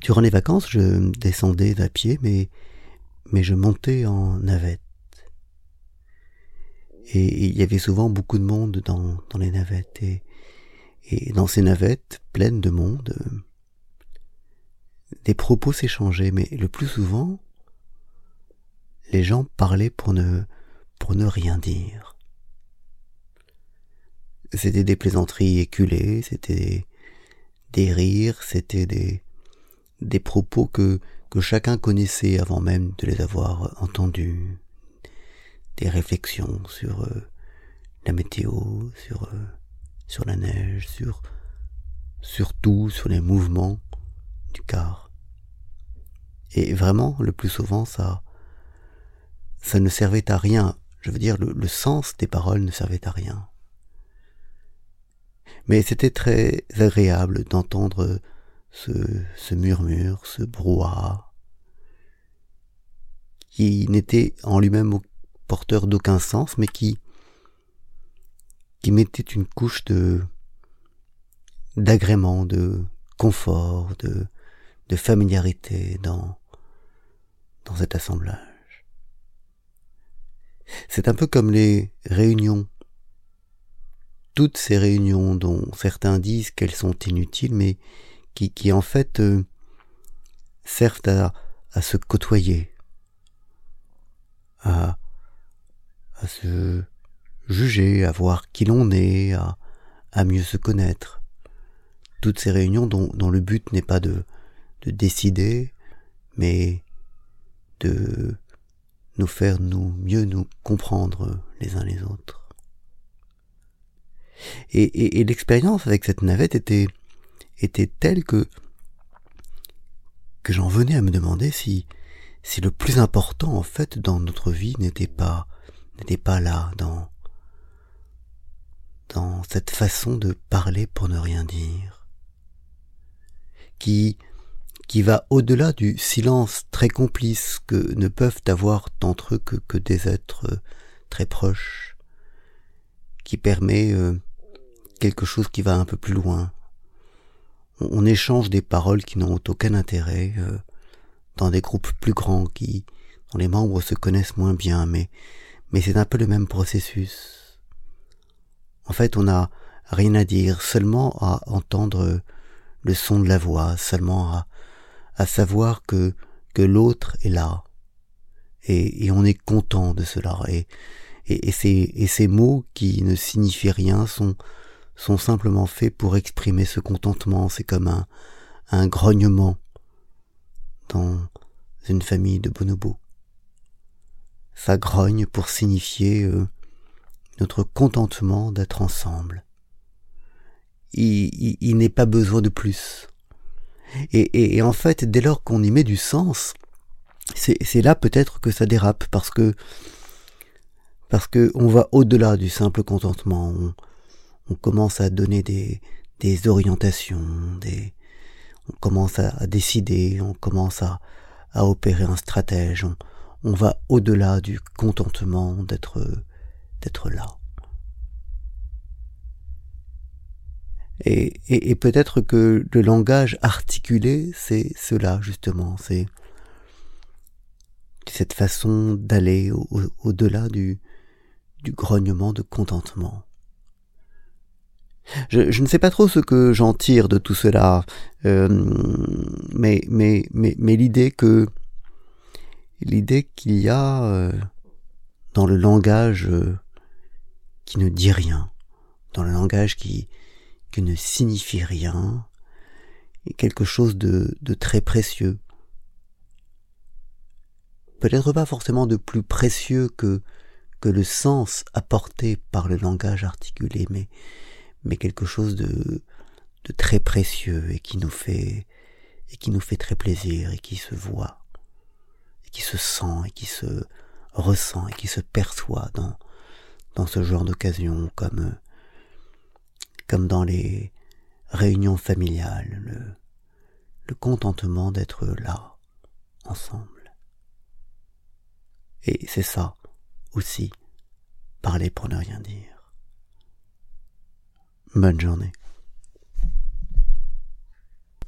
durant les vacances, je descendais à pied, mais, mais je montais en navette. Et il y avait souvent beaucoup de monde dans, dans les navettes. Et, et dans ces navettes pleines de monde, des propos s'échangeaient, mais le plus souvent, les gens parlaient pour ne, pour ne rien dire. C'était des plaisanteries éculées, c'était des rires, c'était des, des propos que, que chacun connaissait avant même de les avoir entendus, des réflexions sur euh, la météo, sur, euh, sur la neige, sur, sur tout, sur les mouvements du car. Et vraiment, le plus souvent, ça, ça ne servait à rien. Je veux dire, le, le sens des paroles ne servait à rien. Mais c'était très agréable d'entendre ce, ce murmure, ce brouhaha, qui n'était en lui-même porteur d'aucun sens, mais qui, qui mettait une couche de d'agrément, de confort, de, de familiarité dans, dans cet assemblage. C'est un peu comme les réunions toutes ces réunions dont certains disent qu'elles sont inutiles, mais qui, en fait euh, servent à, se côtoyer, à, se juger, à voir qui l'on est, à, mieux se connaître. Toutes ces réunions dont, le but n'est pas de, de décider, mais de nous faire nous mieux nous comprendre les uns les autres. Et l'expérience avec cette navette était, était telle que, que j'en venais à me demander si, si le plus important, en fait, dans notre vie n'était pas, n'était pas là, dans, dans cette façon de parler pour ne rien dire, qui, qui va au-delà du silence très complice que ne peuvent avoir entre eux que, que des êtres très proches, qui permet euh, quelque chose qui va un peu plus loin. On, échange des paroles qui n'ont aucun intérêt euh, dans des groupes plus grands qui dont les membres se connaissent moins bien, mais mais c'est un peu le même processus. En fait, on n'a rien à dire, seulement à entendre le son de la voix, seulement à, à savoir que que l'autre est là, et, et, on est content de cela. Et, et, et, ces, et ces mots qui ne signifient rien sont sont simplement faits pour exprimer ce contentement. C'est comme un, grognement dans une famille de bonobos. Ça grogne pour signifier euh, notre contentement d'être ensemble. Il, n'est pas besoin de plus. Et, en fait, dès lors qu'on y met du sens, c'est là peut-être que ça dérape parce que parce que on va au-delà du simple contentement. On, on commence à donner des, orientations, on commence à, décider, on commence à, opérer un stratège, on, va au-delà du contentement d'être là. Et, peut-être que le langage articulé, c'est cela justement, c'est cette façon d'aller au-delà au, du, du grognement de contentement. Je, ne sais pas trop ce que j'en tire de tout cela, euh, mais, l'idée que l'idée qu'il y a euh, dans le langage euh, qui ne dit rien, dans le langage qui, ne signifie rien, est quelque chose de, de très précieux. Peut-être pas forcément de plus précieux que, que le sens apporté par le langage articulé, mais, mais quelque chose de, de très précieux et qui nous fait et qui nous fait très plaisir et qui se voit et qui se sent et qui se ressent et qui se perçoit dans dans ce genre d'occasion comme comme dans les réunions familiales le, le contentement d'être là ensemble. Et c'est ça aussi parler pour ne rien dire Bonne journée.